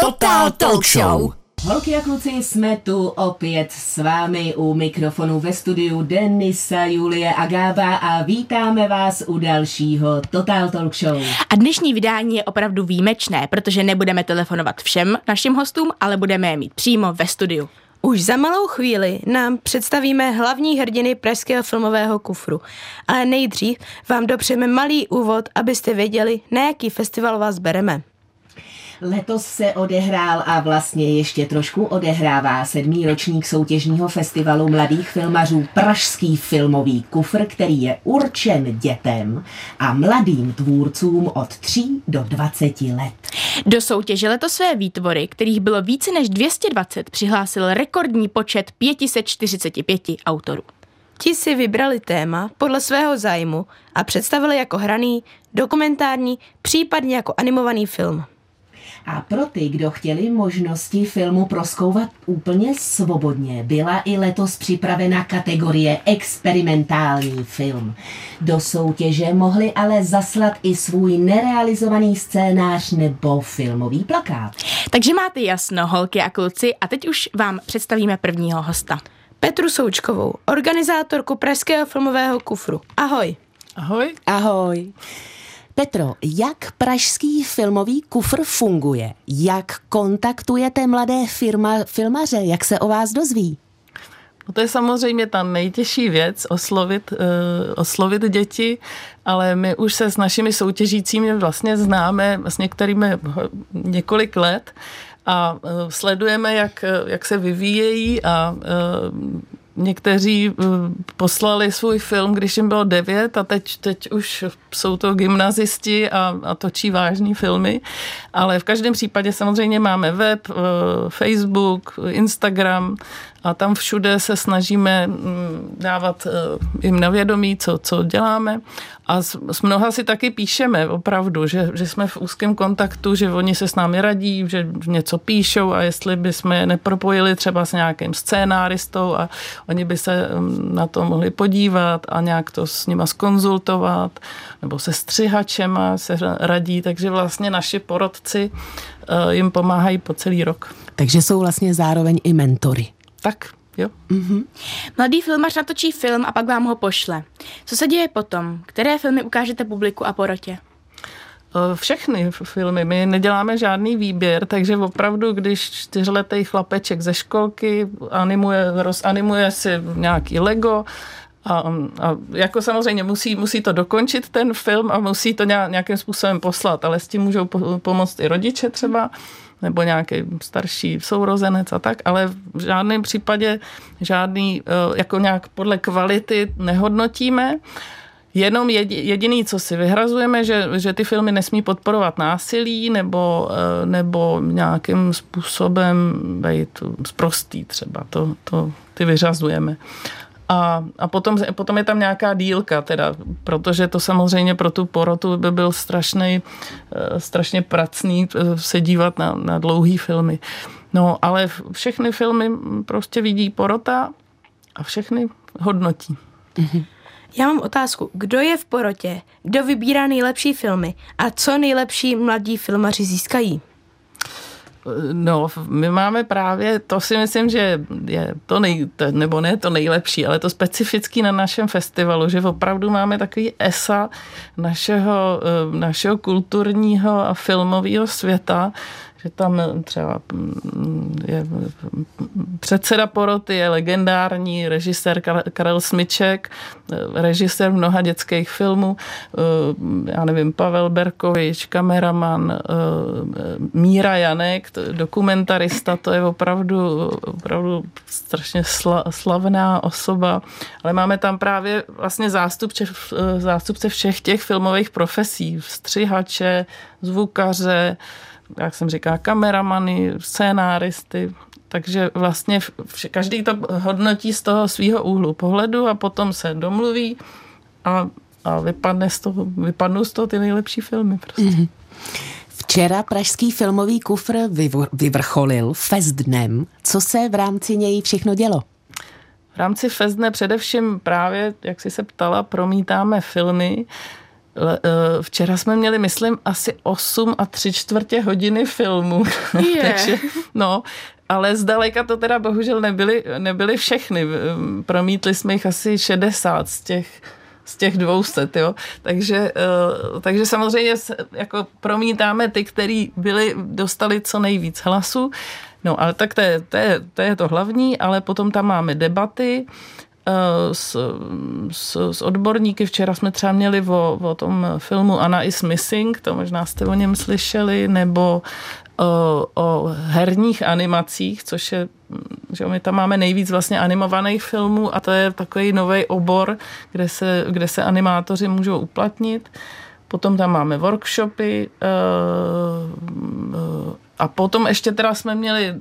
Total Talk Show. Holky a kluci, jsme tu opět s vámi u mikrofonu ve studiu Denisa, Julie a Gába a vítáme vás u dalšího Total Talk Show. A dnešní vydání je opravdu výjimečné, protože nebudeme telefonovat všem našim hostům, ale budeme je mít přímo ve studiu. Už za malou chvíli nám představíme hlavní hrdiny pražského filmového kufru. Ale nejdřív vám dopřejeme malý úvod, abyste věděli, na jaký festival vás bereme. Letos se odehrál a vlastně ještě trošku odehrává sedmý ročník soutěžního festivalu mladých filmařů Pražský filmový kufr, který je určen dětem a mladým tvůrcům od 3 do 20 let. Do soutěže letos své výtvory, kterých bylo více než 220, přihlásil rekordní počet 545 autorů. Ti si vybrali téma podle svého zájmu a představili jako hraný, dokumentární, případně jako animovaný film. A pro ty, kdo chtěli možnosti filmu proskouvat úplně svobodně, byla i letos připravena kategorie experimentální film. Do soutěže mohli ale zaslat i svůj nerealizovaný scénář nebo filmový plakát. Takže máte jasno, holky a kluci, a teď už vám představíme prvního hosta. Petru Součkovou, organizátorku Pražského filmového kufru. Ahoj. Ahoj. Ahoj. Petro, jak pražský filmový kufr funguje? Jak kontaktujete mladé firma, filmaře? Jak se o vás dozví? No to je samozřejmě ta nejtěžší věc, oslovit, uh, oslovit děti, ale my už se s našimi soutěžícími vlastně známe s některými několik let a uh, sledujeme, jak, jak se vyvíjejí a uh, Někteří eh, poslali svůj film, když jim bylo devět a teď, teď už jsou to gymnazisti a, a točí vážní filmy. Ale v každém případě samozřejmě máme web, eh, Facebook, Instagram a tam všude se snažíme mm, dávat eh, jim na vědomí, co, co děláme. A s, s mnoha si taky píšeme opravdu, že, že jsme v úzkém kontaktu, že oni se s námi radí, že něco píšou a jestli bychom je nepropojili třeba s nějakým scénáristou a oni by se mm, na to mohli podívat a nějak to s nima skonzultovat, nebo se střihačema se radí, takže vlastně naši porodci eh, jim pomáhají po celý rok. Takže jsou vlastně zároveň i mentory. Tak, jo. Mm-hmm. Mladý filmař natočí film a pak vám ho pošle. Co se děje potom? Které filmy ukážete publiku a porotě? Eh, všechny filmy. My neděláme žádný výběr, takže opravdu, když čtyřletý chlapeček ze školky animuje, rozanimuje si nějaký Lego, a, a jako samozřejmě musí, musí to dokončit ten film a musí to nějakým způsobem poslat, ale s tím můžou pomoct i rodiče třeba nebo nějaký starší sourozenec a tak, ale v žádném případě žádný, eh, jako nějak podle kvality nehodnotíme. Jenom jediný, co si vyhrazujeme, že, že ty filmy nesmí podporovat násilí nebo, eh, nebo nějakým způsobem být zprostý třeba. To, to ty vyřazujeme. A, a potom, potom je tam nějaká dílka, teda, protože to samozřejmě pro tu porotu by byl strašný, eh, strašně pracný eh, se dívat na, na dlouhý filmy. No, ale všechny filmy prostě vidí porota a všechny hodnotí. Mhm. Já mám otázku. Kdo je v porotě? Kdo vybírá nejlepší filmy? A co nejlepší mladí filmaři získají? No, my máme právě, to si myslím, že je to nej, nebo ne to nejlepší, ale to specifický na našem festivalu, že opravdu máme takový esa našeho, eh, našeho kulturního a filmového světa, že tam třeba mm, je předseda poroty je legendární režisér Karel Smyček, režisér mnoha dětských filmů, eh, já nevím, Pavel Berkovič, kameraman, eh, Míra Janek, dokumentarista, to je opravdu, opravdu strašně slavná osoba, ale máme tam právě vlastně zástupce, zástupce všech těch filmových profesí, střihače, zvukaře, jak jsem říká, kameramany, scénáristy, takže vlastně vš- každý to hodnotí z toho svého úhlu pohledu a potom se domluví a, a vypadne z toho, vypadnou z toho ty nejlepší filmy. Prostě. Mm-hmm. Včera pražský filmový kufr vyvrcholil fest dnem. Co se v rámci něj všechno dělo? V rámci fest dne především právě, jak jsi se ptala, promítáme filmy, včera jsme měli, myslím, asi 8 a 3 čtvrtě hodiny filmu. Je. Takže, no, ale zdaleka to teda bohužel nebyly, nebyly všechny. Promítli jsme jich asi 60 z těch z těch 200, jo. Takže, takže samozřejmě jako promítáme ty, který byli, dostali co nejvíc hlasu. No ale tak to je, to, je, to je to hlavní, ale potom tam máme debaty, Eh, s, s, s odborníky. Včera jsme třeba měli o, o tom filmu Anna is Missing, to možná jste o něm slyšeli, nebo o, eh, o herních animacích, což je, že my tam máme nejvíc vlastně animovaných filmů a to je takový nový obor, kde se, kde se animátoři můžou uplatnit. Potom tam máme workshopy, eh, a potom ještě teda jsme měli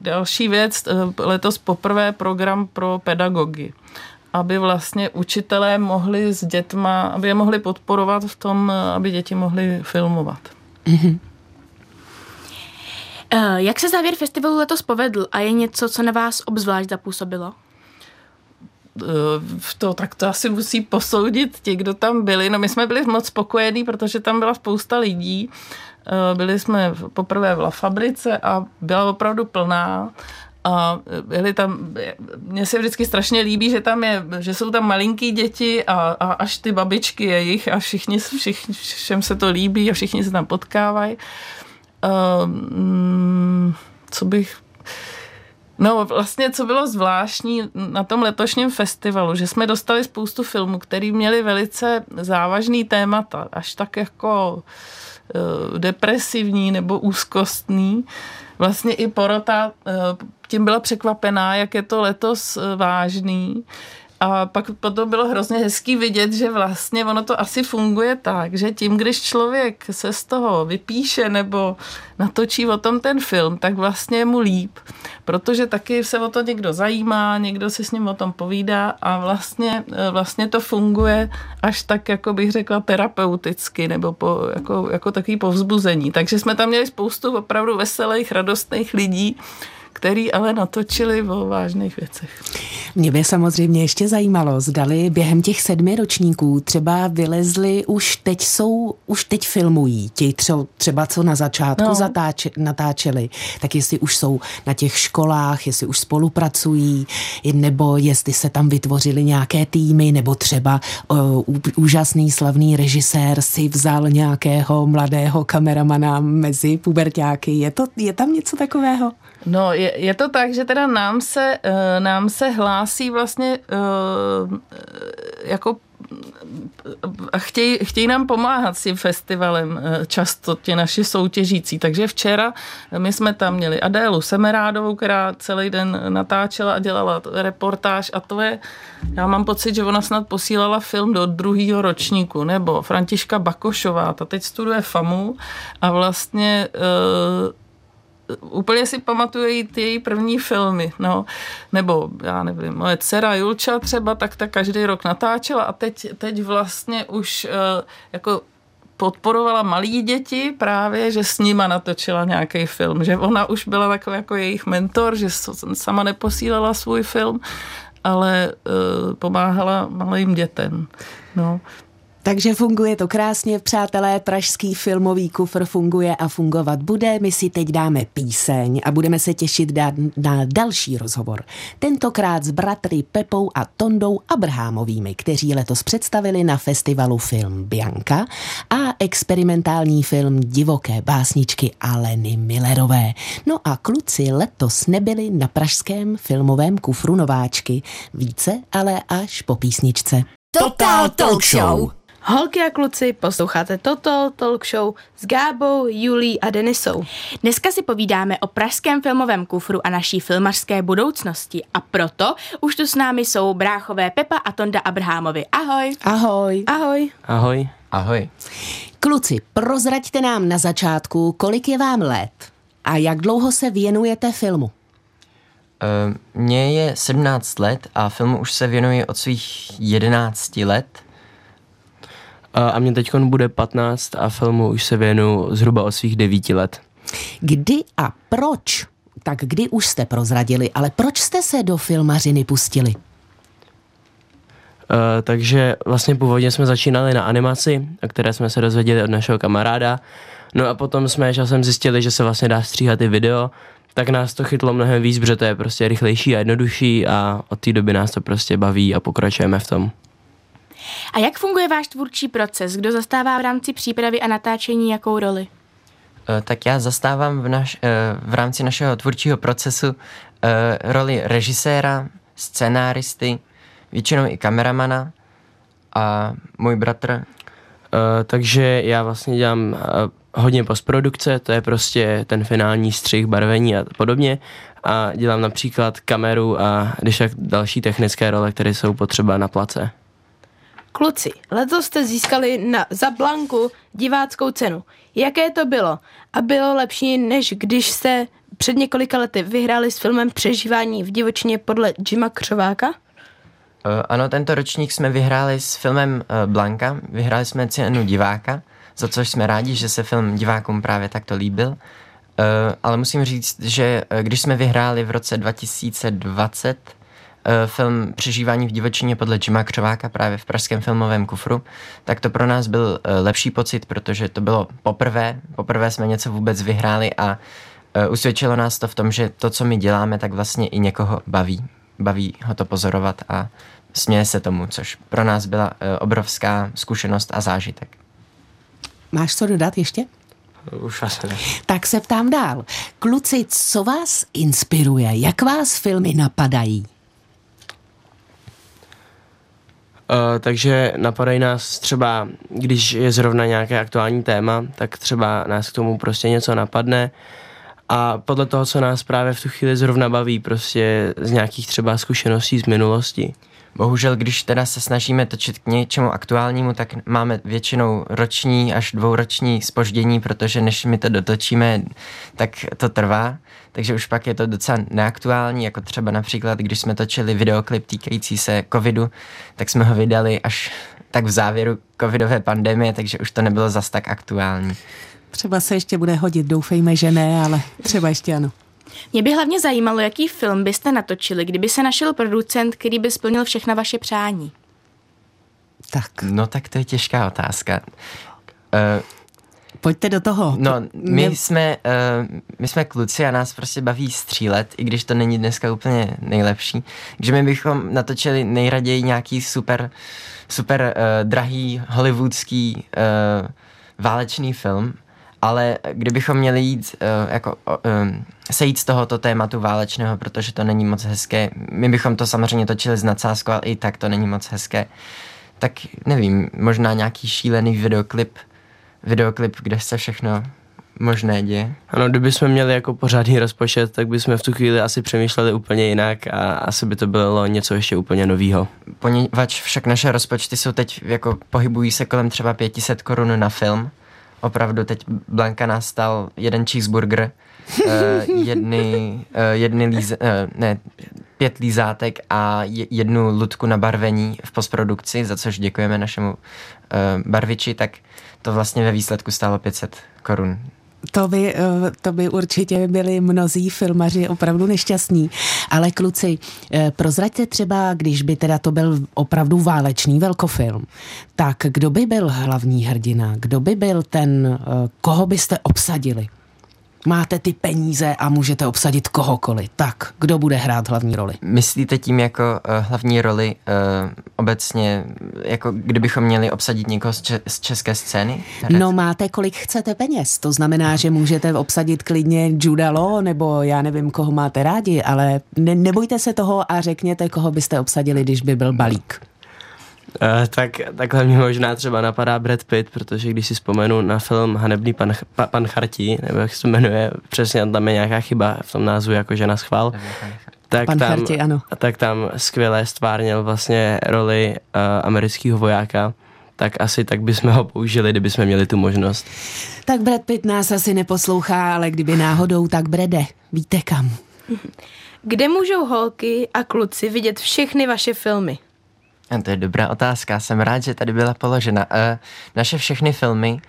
další věc, eh, letos poprvé program pro pedagogy aby vlastně učitelé mohli s dětma, aby je mohli podporovat v tom, eh, aby děti mohly filmovat. Mm-hmm. Jak se závěr festivalu letos povedl a je něco, co na vás obzvlášť zapůsobilo? v to, tak to asi musí posoudit ti, kdo tam byli. No my jsme byli moc spokojení, protože tam byla spousta lidí Eh, byli jsme poprvé v La Fabrice a byla opravdu plná a byli tam, mně se vždycky strašně líbí, že tam je, že jsou tam malinký děti a, a až ty babičky jejich a všichni, všichni, všem se to líbí a všichni se tam potkávají. Um, co bych No vlastně, co bylo zvláštní na tom letošním festivalu, že jsme dostali spoustu filmů, které měly velice závažný témata, až tak jako Eh, depresivní nebo úzkostný. Vlastně i porota eh, tím byla překvapená, jak je to letos eh, vážný. A pak potom bylo hrozně hezký vidět, že vlastně ono to asi funguje tak, že tím, když člověk se z toho vypíše nebo natočí o tom ten film, tak vlastně je mu líp, protože taky se o to někdo zajímá, někdo si s ním o tom povídá a vlastně, vlastně to funguje až tak, jako bych řekla, terapeuticky nebo po, jako, jako takový povzbuzení. Takže jsme tam měli spoustu opravdu veselých, radostných lidí, který ale natočili o vážných věcech. Mě by samozřejmě ještě zajímalo, zdali během těch sedmi ročníků třeba vylezli, už teď jsou, už teď filmují, ti třeba co na začátku no. zatáč, natáčeli, tak jestli už jsou na těch školách, jestli už spolupracují, nebo jestli se tam vytvořili nějaké týmy, nebo třeba uh, úžasný slavný režisér si vzal nějakého mladého kameramana mezi pubertáky. Je, to, je tam něco takového? No, je, je to tak, že teda nám se, uh, nám se hlásí vlastně uh, jako a chtějí, chtějí nám pomáhat s tím festivalem často ti naši soutěžící. Takže včera my jsme tam měli Adélu Semerádovou, která celý den natáčela a dělala reportáž a to je, já mám pocit, že ona snad posílala film do druhého ročníku, nebo Františka Bakošová, ta teď studuje FAMu a vlastně úplně si pamatuju ty její první filmy, no, nebo já nevím, moje dcera Julča třeba, tak ta každý rok natáčela a teď, teď vlastně už uh, jako podporovala malí děti právě, že s nima natočila nějaký film, že ona už byla takový jako jejich mentor, že sama neposílala svůj film, ale uh, pomáhala malým dětem. No. Takže funguje to krásně, přátelé, pražský filmový kufr funguje a fungovat bude. My si teď dáme píseň a budeme se těšit na další rozhovor. Tentokrát s bratry Pepou a Tondou Abrahamovými, kteří letos představili na festivalu film Bianca a experimentální film Divoké básničky Aleny Millerové. No a kluci letos nebyli na pražském filmovém kufru nováčky. Více ale až po písničce. Total Talk Show! Holky a kluci, posloucháte toto talk show s Gábou, Julí a Denisou. Dneska si povídáme o pražském filmovém kufru a naší filmařské budoucnosti. A proto už tu s námi jsou bráchové Pepa a Tonda Abrahamovi. Ahoj. Ahoj. Ahoj. Ahoj. Ahoj. Kluci, prozraďte nám na začátku, kolik je vám let a jak dlouho se věnujete filmu? Mně je 17 let a filmu už se věnuji od svých 11 let – a mě teď bude 15 a filmu už se věnu zhruba od svých 9 let. Kdy a proč? Tak kdy už jste prozradili, ale proč jste se do filmařiny pustili? takže vlastně původně jsme začínali na animaci, o které jsme se dozvěděli od našeho kamaráda. No a potom jsme časem zjistili, že se vlastně dá stříhat i video, tak nás to chytlo mnohem víc, protože to je prostě rychlejší a jednodušší a od té doby nás to prostě baví a pokračujeme v tom. A jak funguje váš tvůrčí proces? Kdo zastává v rámci přípravy a natáčení jakou roli? Eh, tak já zastávám v, naš, eh, v rámci našeho tvůrčího procesu eh, roli režiséra, scenáristy, většinou i kameramana a můj bratr. Takže já vlastně dělám hodně postprodukce, to je prostě ten finální střih, barvení a podobně. A dělám například kameru a když tak další technické role, které jsou potřeba na place. Kluci, letos jste získali na, za Blanku diváckou cenu. Jaké to bylo? A bylo lepší, než když jste před několika lety vyhráli s filmem Přežívání v divočině podle Jima Křováka? Uh, ano, tento ročník jsme vyhráli s filmem uh, Blanka. Vyhráli jsme cenu diváka, za což jsme rádi, že se film divákům právě takto líbil. Uh, ale musím říct, že když jsme vyhráli v roce 2020 Eh, film Přežívání v divočině podle Jima Křováka právě v pražském filmovém kufru, tak to pro nás byl eh, lepší pocit, protože to bylo poprvé, poprvé jsme něco vůbec vyhráli a eh, usvědčilo nás to v tom, že to, co my děláme, tak vlastně i někoho baví. Baví ho to pozorovat a směje se tomu, což pro nás byla obrovská zkušenost a zážitek. Máš co dodat ještě? Už asi ne. Tak se ptám dál. Kluci, co vás inspiruje? Jak vás filmy napadají? Uh, takže napadají nás třeba, když je zrovna nějaké aktuální téma, tak třeba nás k tomu prostě něco napadne a podle toho, co nás právě v tu chvíli zrovna baví, prostě z nějakých třeba zkušeností z minulosti. Bohužel, když teda se snažíme točit k něčemu aktuálnímu, tak máme většinou roční až dvouroční spoždění, protože než my to dotočíme, tak to trvá. Takže už pak je to docela neaktuální, jako třeba například, když jsme točili videoklip týkající se covidu, tak jsme ho vydali až tak v závěru covidové pandemie, takže už to nebylo zas tak aktuální. Třeba se ještě bude hodit, doufejme, že ne, ale třeba ještě ano. Mě by hlavně zajímalo, jaký film byste natočili, kdyby se našel producent, který by splnil všechna vaše přání. Tak. No tak to je těžká otázka. Uh, Pojďte do toho. No, my jsme, uh, my jsme kluci a nás prostě baví střílet, i když to není dneska úplně nejlepší. Takže my bychom natočili nejraději nějaký super, super uh, drahý hollywoodský uh, válečný film, ale kdybychom měli jít uh, jako uh, sejít z tohoto tématu válečného, protože to není moc hezké, my bychom to samozřejmě točili s nadsázkou, ale i tak to není moc hezké, tak nevím, možná nějaký šílený videoklip, videoklip, kde se všechno možné děje. Ano, kdybychom měli jako pořádný rozpočet, tak bychom v tu chvíli asi přemýšleli úplně jinak a asi by to bylo něco ještě úplně novýho. Poněvadž však naše rozpočty jsou teď, jako pohybují se kolem třeba 500 korun na film. Opravdu teď Blanka nás stal jeden cheeseburger, uh, jedny, uh, jedny líze, uh, ne, pět lízátek a jednu ludku na barvení v postprodukci, za což děkujeme našemu uh, barviči, tak to vlastně ve výsledku stálo 500 korun. To by, eh, to by určitě byli mnozí filmaři opravdu nešťastní. Ale kluci, eh, prozraďte třeba, když by teda to byl opravdu válečný velkofilm, tak kdo by byl hlavní hrdina? Kdo by byl ten, eh, koho byste obsadili? Máte ty peníze a můžete obsadit kohokoliv. Tak, kdo bude hrát hlavní roli? Myslíte tím jako uh, hlavní roli uh, obecně, jako kdybychom měli obsadit někoho z, če- z české scény? Herec? No máte kolik chcete peněz, to znamená, že můžete obsadit klidně Juda Law, nebo já nevím, koho máte rádi, ale ne- nebojte se toho a řekněte, koho byste obsadili, když by byl balík. Uh, tak takhle mě možná třeba napadá Brad Pitt, protože když si vzpomenu na film Hanebný pan, pa, pan Chartí, nebo jak se jmenuje, přesně tam je nějaká chyba v tom názvu jako žena schvál, tak pan tam, Chartí, ano. tak tam skvěle stvárnil vlastně roli uh, amerického vojáka, tak asi tak bychom ho použili, kdyby jsme měli tu možnost. Tak Brad Pitt nás asi neposlouchá, ale kdyby náhodou, tak Brede, víte kam. Kde můžou holky a kluci vidět všechny vaše filmy? A to je dobrá otázka. Jsem rád, že tady byla položena. Uh, naše všechny filmy, uh,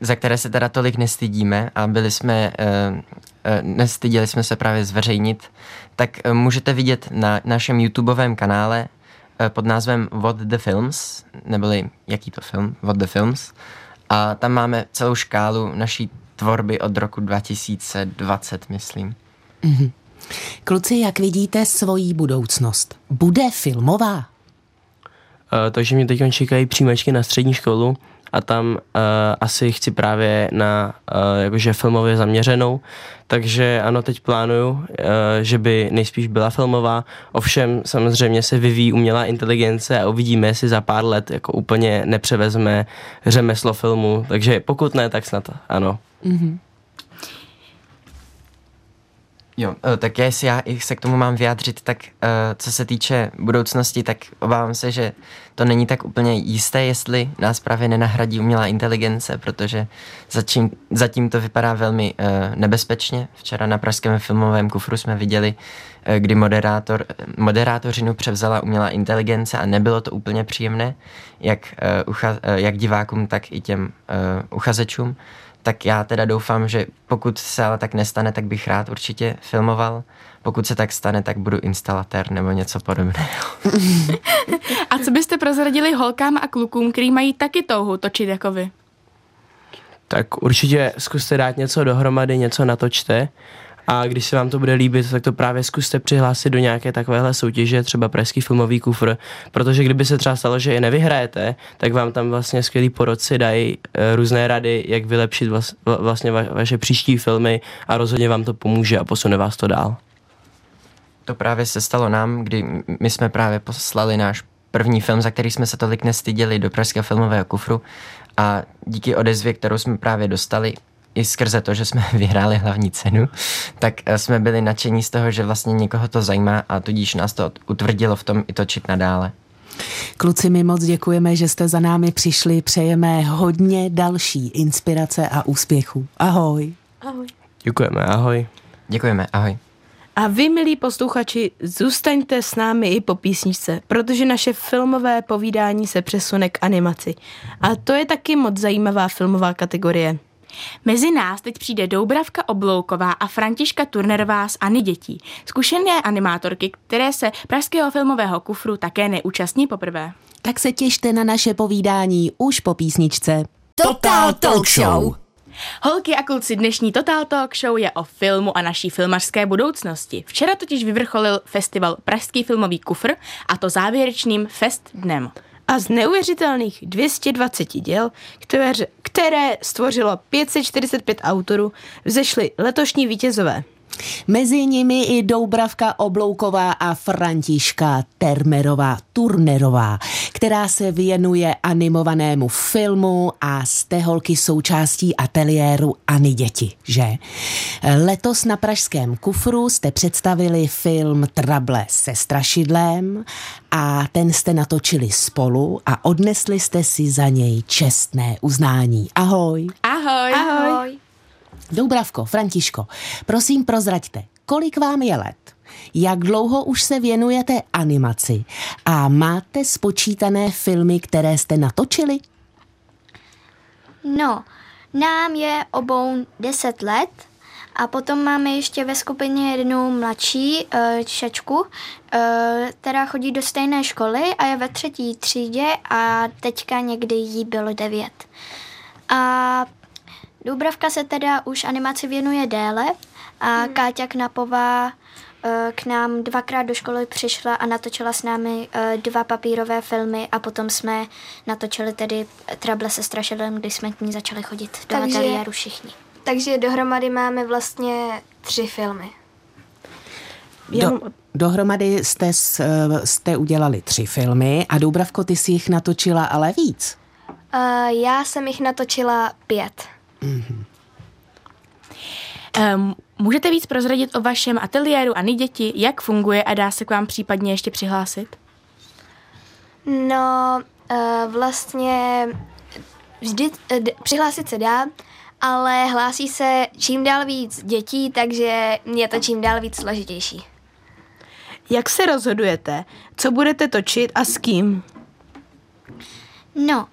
za které se teda tolik nestydíme a byli jsme, uh, nestyděli jsme se právě zveřejnit, tak můžete vidět na našem YouTubeovém kanále eh, pod názvem What the Films, neboli jaký to film, What the Films. A tam máme celou škálu naší tvorby od roku 2020, myslím. Mm-hmm. Kluci, jak vidíte svoji budoucnost? Bude filmová? Uh, takže mě teď čekají příjmečky na střední školu a tam uh, asi chci právě na uh, jakože filmově zaměřenou, takže ano, teď plánuju, uh, že by nejspíš byla filmová, ovšem samozřejmě se vyvíjí umělá inteligence a uvidíme, jestli za pár let jako úplně nepřevezme řemeslo filmu, takže pokud ne, tak snad ano. Mm-hmm. Jo, eh, tak jestli já se k tomu mám vyjádřit, tak uh, co se týče budoucnosti, tak obávám se, že to není tak úplně jisté, jestli nás právě nenahradí umělá inteligence, protože zatím, zatím to vypadá velmi uh, nebezpečně. Včera na pražském filmovém kufru jsme viděli, kdy moderátor, moderátořinu převzala umělá inteligence a nebylo to úplně příjemné, jak, ucha, jak divákům, tak i těm uchazečům tak já teda doufám, že pokud se ale tak nestane, tak bych rád určitě filmoval. Pokud se tak stane, tak budu instalatér nebo něco podobného. A co byste prozradili holkám a klukům, kteří mají taky touhu točit jako vy? Tak určitě zkuste dát něco dohromady, něco natočte a když se vám to bude líbit, tak to právě zkuste přihlásit do nějaké takovéhle soutěže, třeba Pražský filmový kufr, protože kdyby se třeba stalo, že je nevyhrajete, tak vám tam vlastně skvělí porodci dají e, různé rady, jak vylepšit vlas, vlastně va, vaše příští filmy a rozhodně vám to pomůže a posune vás to dál. To právě se stalo nám, kdy my jsme právě poslali náš první film, za který jsme se tolik nestyděli do Pražského filmového kufru a díky odezvě, kterou jsme právě dostali, i skrze to, že jsme vyhráli hlavní cenu, tak eh, jsme byli nadšení z toho, že vlastně někoho to zajímá a tudíž nás to utvrdilo v tom i točit nadále. Kluci, my moc děkujeme, že jste za námi přišli. Přejeme hodně další inspirace a úspěchu. Ahoj. Ahoj. Děkujeme, ahoj. Děkujeme, ahoj. A vy, milí posluchači, zůstaňte s námi i po písničce, protože naše filmové povídání se přesune k animaci. A to je taky moc zajímavá filmová kategorie. Mezi nás teď přijde Doubravka Oblouková a Františka Turnerová z Ani dětí, zkušené animátorky, které se Pražského filmového kufru také neúčastní poprvé. Tak se těšte na naše povídání už po písničce. Total Talk Show! Holky a kluci, dnešní Total Talk Show je o filmu a naší filmařské budoucnosti. Včera totiž vyvrcholil festival Pražský filmový kufr a to závěrečným Fest dnem a z neuvěřitelných 220 děl, které, které stvořilo 545 autorů, vzešly letošní vítězové. Mezi nimi i Doubravka Oblouková a Františka Termerová Turnerová, která se věnuje animovanému filmu a z té holky součástí ateliéru Ani děti, že? Letos na Pražském kufru jste představili film Trable se strašidlem a ten jste natočili spolu a odnesli jste si za něj čestné uznání. Ahoj. Ahoj. Ahoj. Doubravko, Františko, prosím prozraďte, kolik vám je let? Jak dlouho už se věnujete animaci? A máte spočítané filmy, které jste natočili? No, nám je obou 10 let a potom máme ještě ve skupině jednu mladší uh, čačku, uh, která chodí do stejné školy a je ve třetí třídě a teďka někdy jí bylo 9. A Dubravka se teda už animaci věnuje déle a hmm. Káťa Knapová eh, k nám dvakrát do školy přišla a natočila s námi eh, dva papírové filmy a potom jsme natočili tedy Trable se strašidlem, kdy jsme k ní začali chodit do takže, ateliéru všichni. Takže dohromady máme vlastně tři filmy. Do, dohromady jste, eh, jste udělali tři filmy a Dubravko, ty si jich natočila ale víc. Uh, já jsem jich natočila pět. Mm-hmm. Um, můžete víc prozradit o vašem ateliéru a děti, jak funguje a dá se k vám případně ještě přihlásit? No, uh, vlastně vždy uh, přihlásit se dá, ale hlásí se čím dál víc dětí, takže je to čím dál víc složitější. Jak se rozhodujete, co budete točit a s kým? No,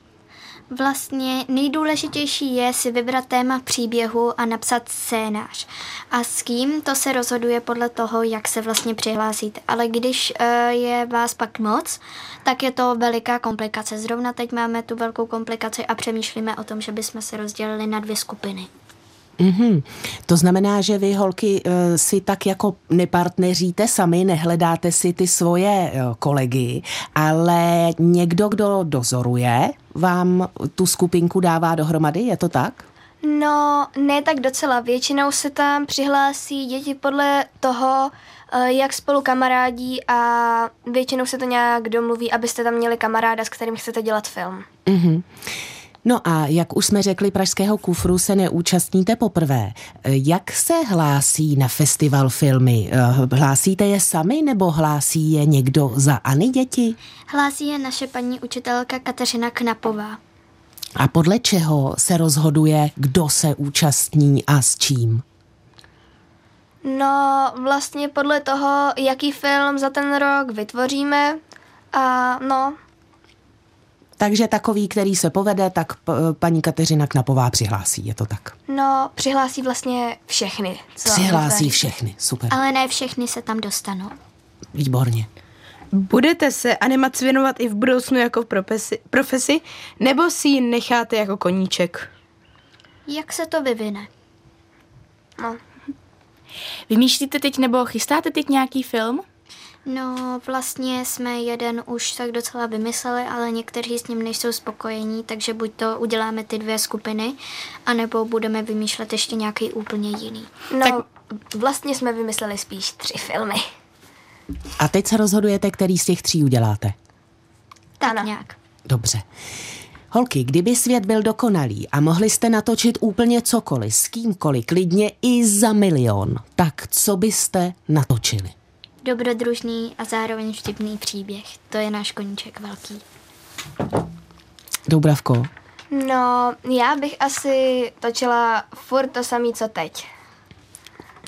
Vlastně nejdůležitější je si vybrat téma příběhu a napsat scénář. A s kým, to se rozhoduje podle toho, jak se vlastně přihlásíte. Ale když uh, je vás pak moc, tak je to veliká komplikace. Zrovna teď máme tu velkou komplikaci a přemýšlíme o tom, že bychom se rozdělili na dvě skupiny. Mm-hmm. To znamená, že vy, holky, eh, si tak jako nepartneříte sami, nehledáte si ty svoje eh, kolegy, ale někdo, kdo dozoruje, vám tu skupinku dává dohromady, je to tak? No, ne tak docela. Většinou se tam přihlásí děti podle toho, eh, jak spolu kamarádí a většinou se to nějak domluví, abyste tam měli kamaráda, s kterým chcete dělat film. Mm-hmm. No a jak už jsme řekli, Pražského kufru se neúčastníte poprvé. Jak se hlásí na festival filmy? Hlásíte je sami nebo hlásí je někdo za Ani děti? Hlásí je naše paní učitelka Kateřina Knapová. A podle čeho se rozhoduje, kdo se účastní a s čím? No, vlastně podle toho, jaký film za ten rok vytvoříme a no, takže takový, který se povede, tak paní Kateřina Knapová přihlásí, je to tak? No, přihlásí vlastně všechny. Co přihlásí všechny, super. Ale ne všechny se tam dostanou. Výborně. Budete se animaci věnovat i v budoucnu jako v profesi, profesi, nebo si ji necháte jako koníček? Jak se to vyvine? No. Vymýšlíte teď nebo chystáte teď nějaký film? No, vlastně jsme jeden už tak docela vymysleli, ale někteří s ním nejsou spokojení, takže buď to uděláme ty dvě skupiny, anebo budeme vymýšlet ještě nějaký úplně jiný. No, tak vlastně jsme vymysleli spíš tři filmy. A teď se rozhodujete, který z těch tří uděláte? Tak ano. nějak. Dobře. Holky, kdyby svět byl dokonalý a mohli jste natočit úplně cokoliv, s kýmkoliv, klidně i za milion, tak co byste natočili? Dobrodružný a zároveň vtipný příběh. To je náš koníček velký. Doubravko? No, já bych asi točila furt to samý, co teď.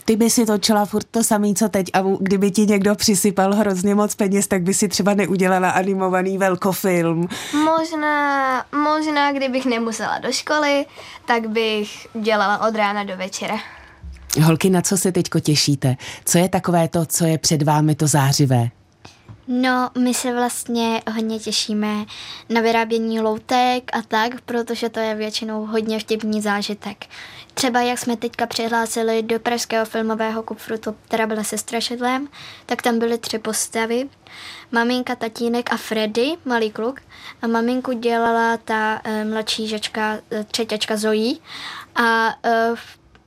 Ty by si točila furt to samý, co teď a kdyby ti někdo přisypal hrozně moc peněz, tak by si třeba neudělala animovaný velkofilm. Možná, možná kdybych nemusela do školy, tak bych dělala od rána do večera. Holky, na co se teďko těšíte? Co je takové to, co je před vámi to zářivé? No, my se vlastně hodně těšíme na vyrábění loutek a tak, protože to je většinou hodně vtipný zážitek. Třeba jak jsme teďka přihlásili do Pražského filmového kufru, to teda byla se strašidlem, tak tam byly tři postavy. Maminka, tatínek a Freddy, malý kluk. A maminku dělala ta e, mladší žečka, e, třeťačka Zoe. A e,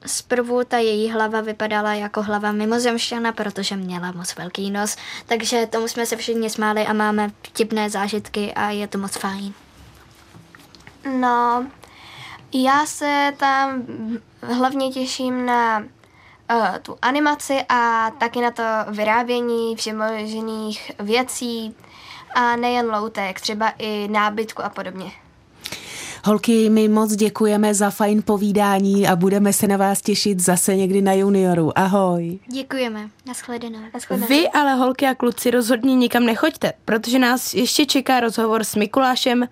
Zprvu ta její hlava vypadala jako hlava mimozemšťana, protože měla moc velký nos, takže tomu jsme se všichni smáli a máme vtipné zážitky a je to moc fajn. No, já se tam hlavně těším na uh, tu animaci a taky na to vyrábění všemožných věcí a nejen loutek, třeba i nábytku a podobně. Holky, my moc děkujeme za fajn povídání a budeme se na vás těšit zase někdy na junioru. Ahoj. Děkujeme. Naschledanou. Naschledanou. Vy ale holky a kluci rozhodně nikam nechoďte, protože nás ještě čeká rozhovor s Mikulášem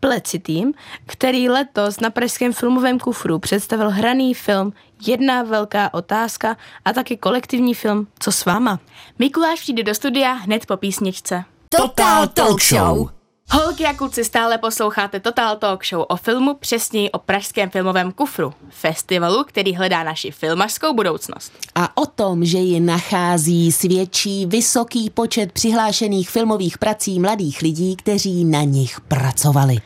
Plecitým, který letos na Pražském filmovém kufru představil hraný film Jedna velká otázka a taky kolektivní film Co s váma? Mikuláš přijde do studia hned po písničce. Total Talk Show. Holky a kluci stále posloucháte Total Talk Show o filmu, přesněji o Pražském filmovém kufru, festivalu, který hledá naši filmařskou budoucnost. A o tom, že ji nachází, svědčí vysoký počet přihlášených filmových prací mladých lidí, kteří na nich pracovali.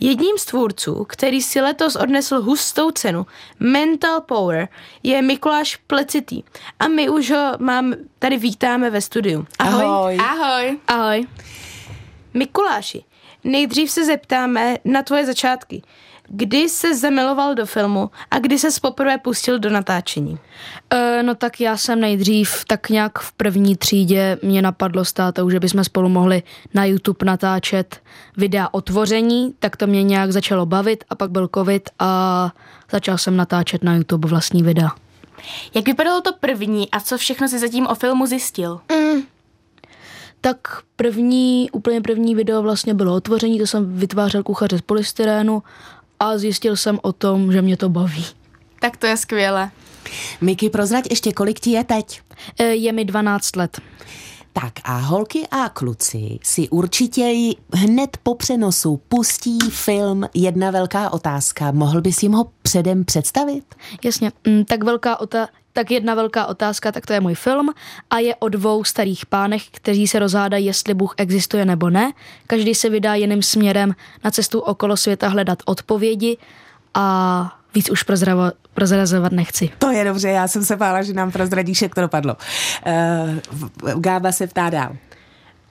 Jedním z tvůrců, který si letos odnesl hustou cenu Mental Power, je Mikuláš Plecitý. A my už ho mám, tady vítáme ve studiu. Ahoj. Ahoj. Ahoj. Ahoj. Mikuláši, Nejdřív se zeptáme na tvoje začátky. Kdy se zamiloval do filmu a kdy se poprvé pustil do natáčení? E, no tak já jsem nejdřív tak nějak v první třídě mě napadlo s tátou, že bychom spolu mohli na YouTube natáčet videa o tvoření, tak to mě nějak začalo bavit a pak byl covid a začal jsem natáčet na YouTube vlastní videa. Jak vypadalo to první a co všechno si zatím o filmu zjistil? Mm, Tak první, úplně první video vlastně bylo otvoření, to jsem vytvářel kuchaře z polystyrénu a zjistil jsem o tom, že mě to baví. Tak to je skvělé. Miky, prozrať ještě, kolik ti je teď? E, Je mi 12 let. Tak a holky a kluci si určitě hned po přenosu pustí film Jedna velká otázka. Mohl bys jim ho předem představit? Jasně, mm, tak velká ota- tak jedna velká otázka, tak to je můj film a je o dvou starých pánech, kteří se rozhádají, jestli Bůh existuje nebo ne. Každý se vydá jiným směrem na cestu okolo světa hledat odpovědi a víc už prozravo- prozrazovat nechci. To je dobře, já jsem se bála, že nám prozradíš, jak to dopadlo. Uh, Gába se ptá dál.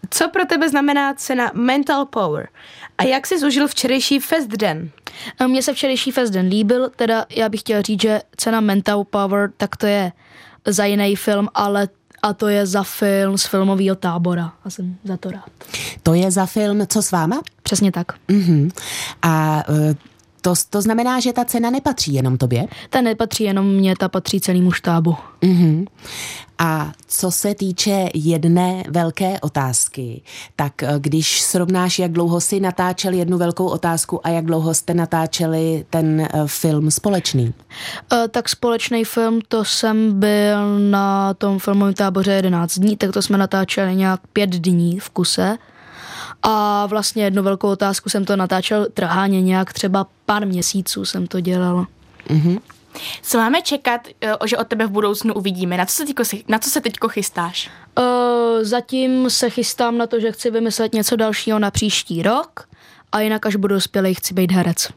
Co pro tebe znamená cena Mental Power? A jak jsi zužil včerejší fest den? A Mně se včerejší fest den líbil, teda já bych chtěl říct, že cena Mental Power, tak to je za jiný film, ale a to je za film z filmového tábora a jsem za to rád. To je za film Co s váma? Přesně tak. Uh-huh. A uh, to, to znamená, že ta cena nepatří jenom tobě? Ta nepatří jenom mně, ta patří celému štábu. Uh-huh. A co se týče jedné velké otázky, tak eh, když srovnáš, jak dlouho si natáčel jednu velkou otázku a jak dlouho jste natáčeli ten eh, film společný? E, tak společný film, to jsem byl na tom filmovém táboře 11 dní, tak to jsme natáčeli nějak pět dní v kuse. A vlastně jednu velkou otázku jsem to natáčel trháně nějak třeba pár měsíců jsem to dělal. Uh-huh. Co máme čekat, eh, že od tebe v budoucnu uvidíme? Na co se teďko, na co se teďko chystáš? E, zatím se chystám na to, že chci vymyslet něco dalšího na příští rok a jinak až budu dospělej, chci být herec.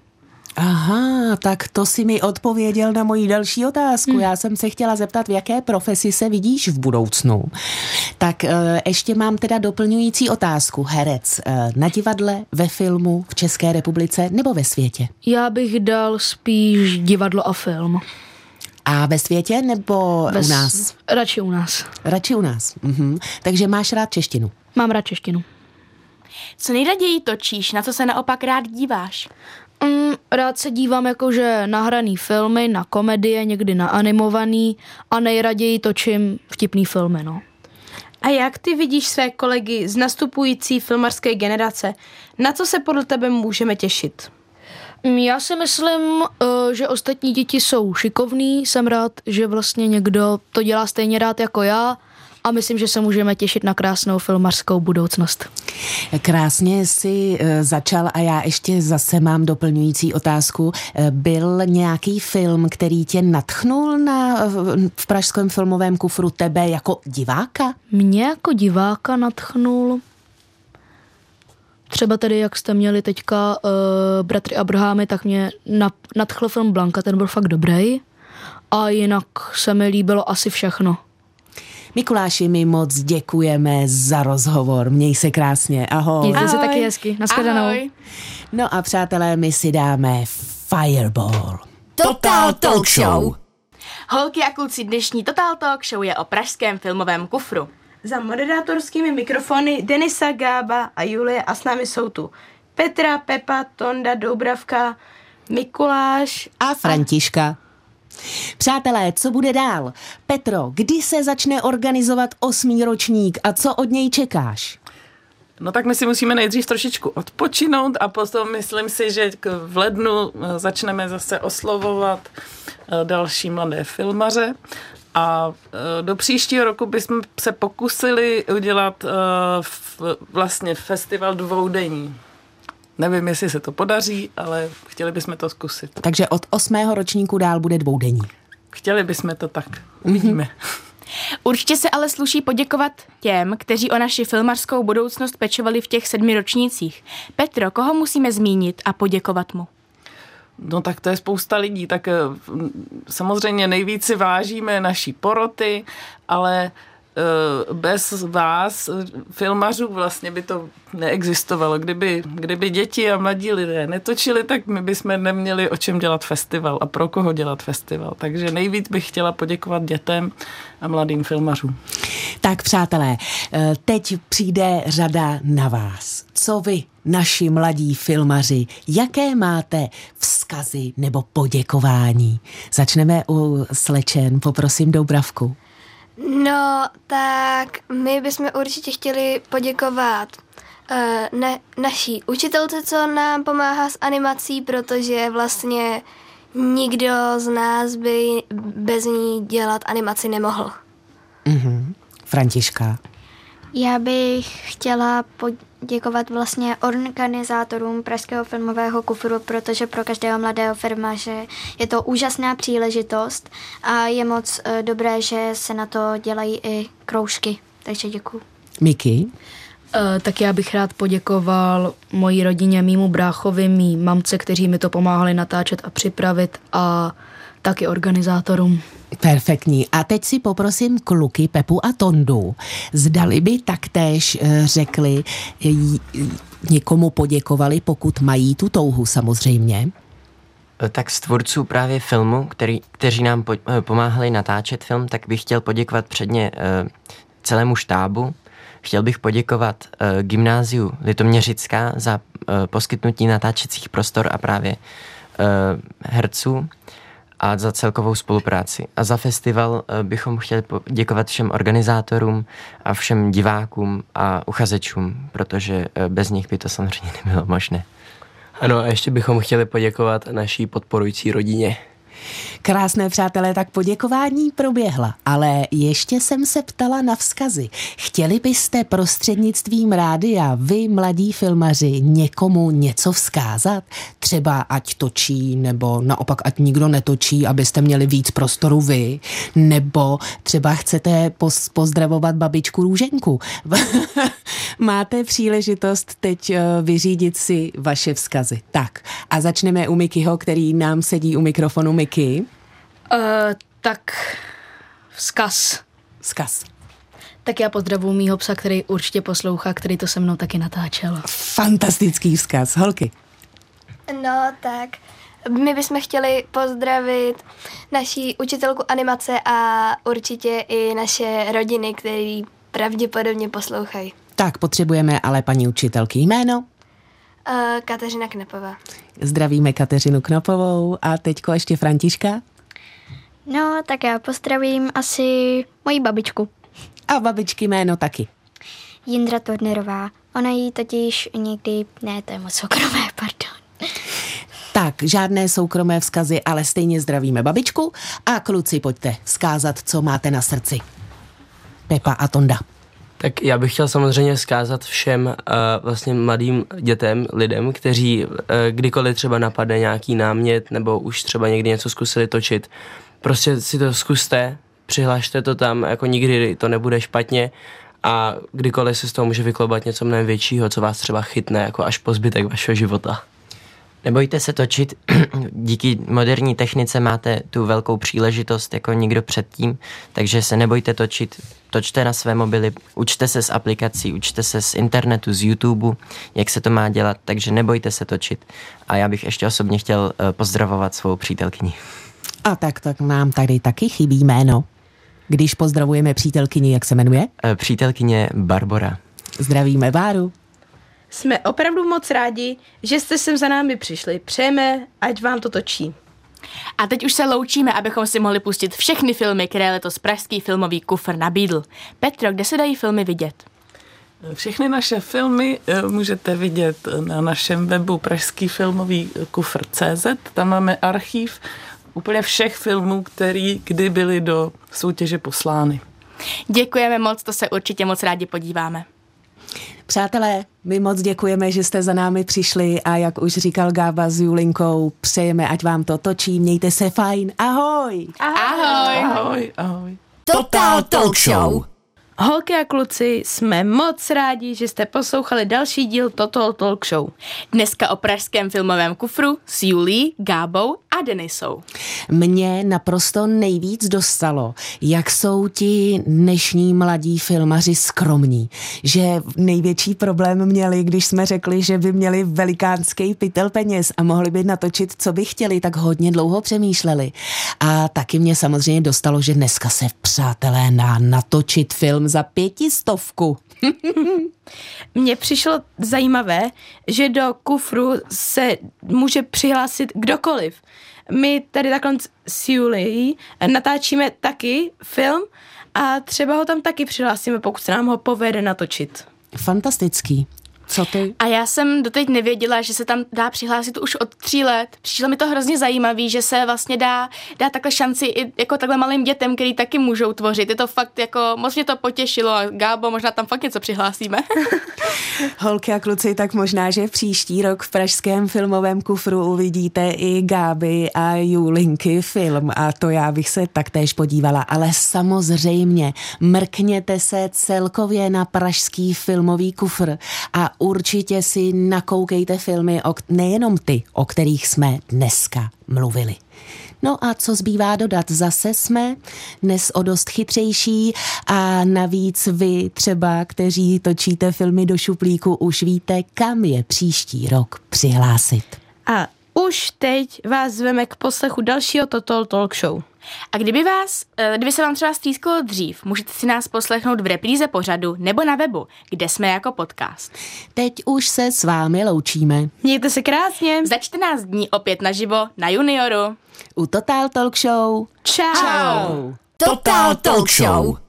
Aha, tak to si mi odpověděl na moji další otázku. Hmm. Já jsem se chtěla zeptat, v jaké profesi se vidíš v budoucnu. Tak e, ještě mám teda doplňující otázku. Herec e, na divadle, ve filmu, v České republice nebo ve světě? Já bych dal spíš divadlo a film. A ve světě nebo Ve u nás? Radši u nás. Radši u nás. Mhm. Takže máš rád češtinu. Mám rád češtinu. Co nejraději točíš, na co se naopak rád díváš? Mm, rád se dívám jakože na hraný filmy, na komedie, někdy na animovaný a nejraději točím vtipný filmy, no. A jak ty vidíš své kolegy z nastupující filmarské generace? Na co se podle tebe můžeme těšit? Mm, Já si myslím, eh, že ostatní děti jsou šikovní. Jsem rád, že vlastně někdo to dělá stejně rád jako já a myslím, že se můžeme těšit na krásnou filmařskou budoucnost. Krásně si e, začal a já ještě zase mám doplňující otázku. E, Byl nějaký film, který tě natchnul na, v- v pražském filmovém kufru tebe jako diváka? Mě jako diváka natchnul třeba tady, jak jste měli teďka uh, Bratry Abrahámy, tak mě na, nadchl film Blanka, ten byl fakt dobrý. A jinak se mi líbilo asi všechno. Mikuláši, my moc děkujeme za rozhovor. Měj se krásně. Ahoj. Mějte se taky hezky. Naschledanou. Ahoj. No a přátelé, my si dáme Fireball. Total Talk Show. Holky a kluci, dnešní Total Talk Show je o pražském filmovém kufru. Za moderátorskými mikrofony Denisa Gába a Julie a s námi jsou tu Petra, Pepa, Tonda, Doubravka, Mikuláš. A Františka. Přátelé, co bude dál? Petro, kdy se začne organizovat osmý ročník a co od něj čekáš? No tak my si musíme nejdřív trošičku odpočinout a potom myslím si, že v lednu eh, začneme zase oslovovat eh, další mladé filmaře a eh, do příštího roku bychom se pokusili udělat vlastně festival dvoudenní. Nevím, jestli se to podaří, ale chtěli bychom to zkusit. Takže od osmého ročníku dál bude dvoudenní. Chtěli bychom to tak. Uvidíme. Určitě se ale sluší poděkovat těm, kteří o naši filmařskou budoucnost pečovali v těch sedmi ročnících. Petro, koho musíme zmínit a poděkovat mu? No tak to je spousta lidí, tak eh, samozřejmě nejvíc si vážíme naší poroty, ale bez vás, eh, filmařů, vlastně by to neexistovalo. Kdyby, kdyby děti a mladí lidé netočili, tak my bychom neměli o čem dělat festival a pro koho dělat festival. Takže nejvíc bych chtěla poděkovat dětem a mladým filmařům. Tak přátelé, eh, teď přijde řada na vás. Co vy, naši mladí filmaři, jaké máte vzkazy nebo poděkování? Začneme u slečen, poprosím Doubravku. No, tak my bychom určitě chtěli poděkovat uh, ne, naší učitelce, co nám pomáhá s animací, protože vlastně nikdo z nás by bez ní dělat animaci nemohl. Mhm. Františka. Já bych chtěla poděkovat vlastně organizátorům Pražského filmového kufru, protože pro každého mladého firmaře je to úžasná příležitost a je moc eh, dobré, že se na to dělají i kroužky. Takže děkuji. Miki. Uh, tak já bych rád poděkoval mojí rodině, mýmu bráchovi, mý mamce, kteří mi to pomáhali natáčet a připravit a taky organizátorům. Perfektní. A teď si poprosím kluky Pepu a Tondu. Zdali by taktéž eh, řekli, eh, někomu poděkovali, pokud mají tu touhu samozřejmě. Tak z tvůrců právě filmu, který, kteří nám po, pomáhali natáčet film, tak bych chtěl poděkovat předně celému štábu. Chtěl bych poděkovat uh, gymnáziu Litoměřická za uh, poskytnutí natáčecích prostor a právě uh, herců a za celkovou spolupráci. A za festival bychom chtěli poděkovat všem organizátorům a všem divákům a uchazečům, protože bez nich by to samozřejmě nebylo možné. Ano, a ještě bychom chtěli poděkovat naší podporující rodině. Krásné přátelé, tak poděkování proběhla, ale ještě jsem se ptala na vzkazy. Chtěli byste prostřednictvím rádia, vy mladí filmaři, někomu něco vzkázat? Třeba ať točí, nebo naopak ať nikdo netočí, abyste měli víc prostoru vy, nebo třeba chcete poz- pozdravovat babičku Růženku. Máte příležitost teď eh, vyřídit si vaše vzkazy. Tak a začneme u Mikyho, který nám sedí u mikrofonu. Miky. Uh, tak vzkaz. Vzkaz. Tak já pozdravuji mýho psa, který určitě poslouchá, který to se mnou taky natáčel. Fantastický vzkaz. Holky. No, tak my bychom chtěli pozdravit naší učitelku animace a určitě i naše rodiny, které pravděpodobně poslouchají. Tak, potřebujeme ale paní učitelky jméno. Uh, Kateřina Knepová. Zdravíme Kateřinu Knopovou a teďko ještě Františka. No, tak já pozdravím asi moji babičku. A babičky jméno taky. Jindra Tornerová. Ona jí totiž někdy, ne, to je moc soukromé, pardon. Tak, žádné soukromé vzkazy, ale stejně zdravíme babičku a kluci, pojďte vzkázat, co máte na srdci. Pepa a Tonda. Tak já bych chtěl samozřejmě zkázat všem uh, vlastně mladým dětem, lidem, kteří uh, kdykoliv třeba napadne nějaký námět nebo už třeba někdy něco zkusili točit, prostě si to zkuste, přihlašte to tam, jako nikdy to nebude špatně a kdykoliv se z toho může vyklobat něco mnohem většího, co vás třeba chytne jako až po zbytek vašeho života. Nebojte se točit, díky moderní technice máte tu velkou příležitost jako nikdo předtím, takže se nebojte točit, točte na své mobily, učte se z aplikací, učte se z internetu, z YouTube, jak se to má dělat, takže nebojte se točit. A já bych ještě osobně chtěl eh, pozdravovat svou přítelkyni. A tak, tak nám tady taky chybí jméno. Když pozdravujeme přítelkyni, jak se jmenuje? Eh, přítelkyně Barbora. Zdravíme Váru. Jsme opravdu moc rádi, že jste sem za námi přišli. Přejeme, ať vám to točí. A teď už se loučíme, abychom si mohli pustit všechny filmy, které letos Pražský filmový kufr nabídl. Petro, kde se dají filmy vidět? Všechny naše filmy eh, můžete vidět na našem webu Pražský filmový kufr CZ. Tam máme archív úplně všech filmů, které kdy byly do soutěže poslány. Děkujeme moc, to se určitě moc rádi podíváme. Přátelé, my moc děkujeme, že jste za námi přišli a jak už říkal Gába s Julinkou, přejeme, ať vám to točí, mějte se fajn, ahoj! Ahoj! Ahoj, ahoj. Total Talk Show. Holky a kluci, jsme moc rádi, že jste poslouchali další díl Total Talk Show. Dneska o pražském filmovém kufru s Julí, Gábou a Denisou. Mě naprosto nejvíc dostalo, jak jsou ti dnešní mladí filmaři skromní. Že největší problém měli, když jsme řekli, že by měli velikánský pytel peněz a mohli by natočit, co by chtěli, tak hodně dlouho přemýšleli. A taky mě samozřejmě dostalo, že dneska se přátelé na natočit film za pětistovku. Mně přišlo zajímavé, že do kufru se může přihlásit kdokoliv. My tady takhle s Julií natáčíme taky film a třeba ho tam taky přihlásíme, pokud se nám ho povede natočit. Fantastický. Co ty? A já jsem doteď nevěděla, že se tam dá přihlásit už od tří let. Přišlo mi to hrozně zajímavý, že se vlastně dá, dá takhle šanci i jako takhle malým dětem, který taky můžou tvořit. Je to fakt jako, moc mě to potěšilo a Gábo, možná tam fakt něco přihlásíme. Holky a kluci, tak možná, že příští rok v Pražském filmovém kufru uvidíte i Gáby a Julinky film a to já bych se taktéž podívala, ale samozřejmě mrkněte se celkově na Pražský filmový kufr a určitě si nakoukejte filmy, o, nejenom ty, o kterých jsme dneska mluvili. No a co zbývá dodat? Zase jsme dnes o dost chytřejší a navíc vy třeba, kteří točíte filmy do šuplíku, už víte, kam je příští rok přihlásit. A už teď vás zveme k poslechu dalšího Total Talk Show. A kdyby vás, eh, kdyby se vám třeba stýskalo dřív, můžete si nás poslechnout v repríze pořadu nebo na webu, kde jsme jako podcast. Teď už se s vámi loučíme. Mějte se krásně. Za 14 dní opět naživo na Junioru. U Total Talk Show. Ciao. Ciao. Total Talk Show.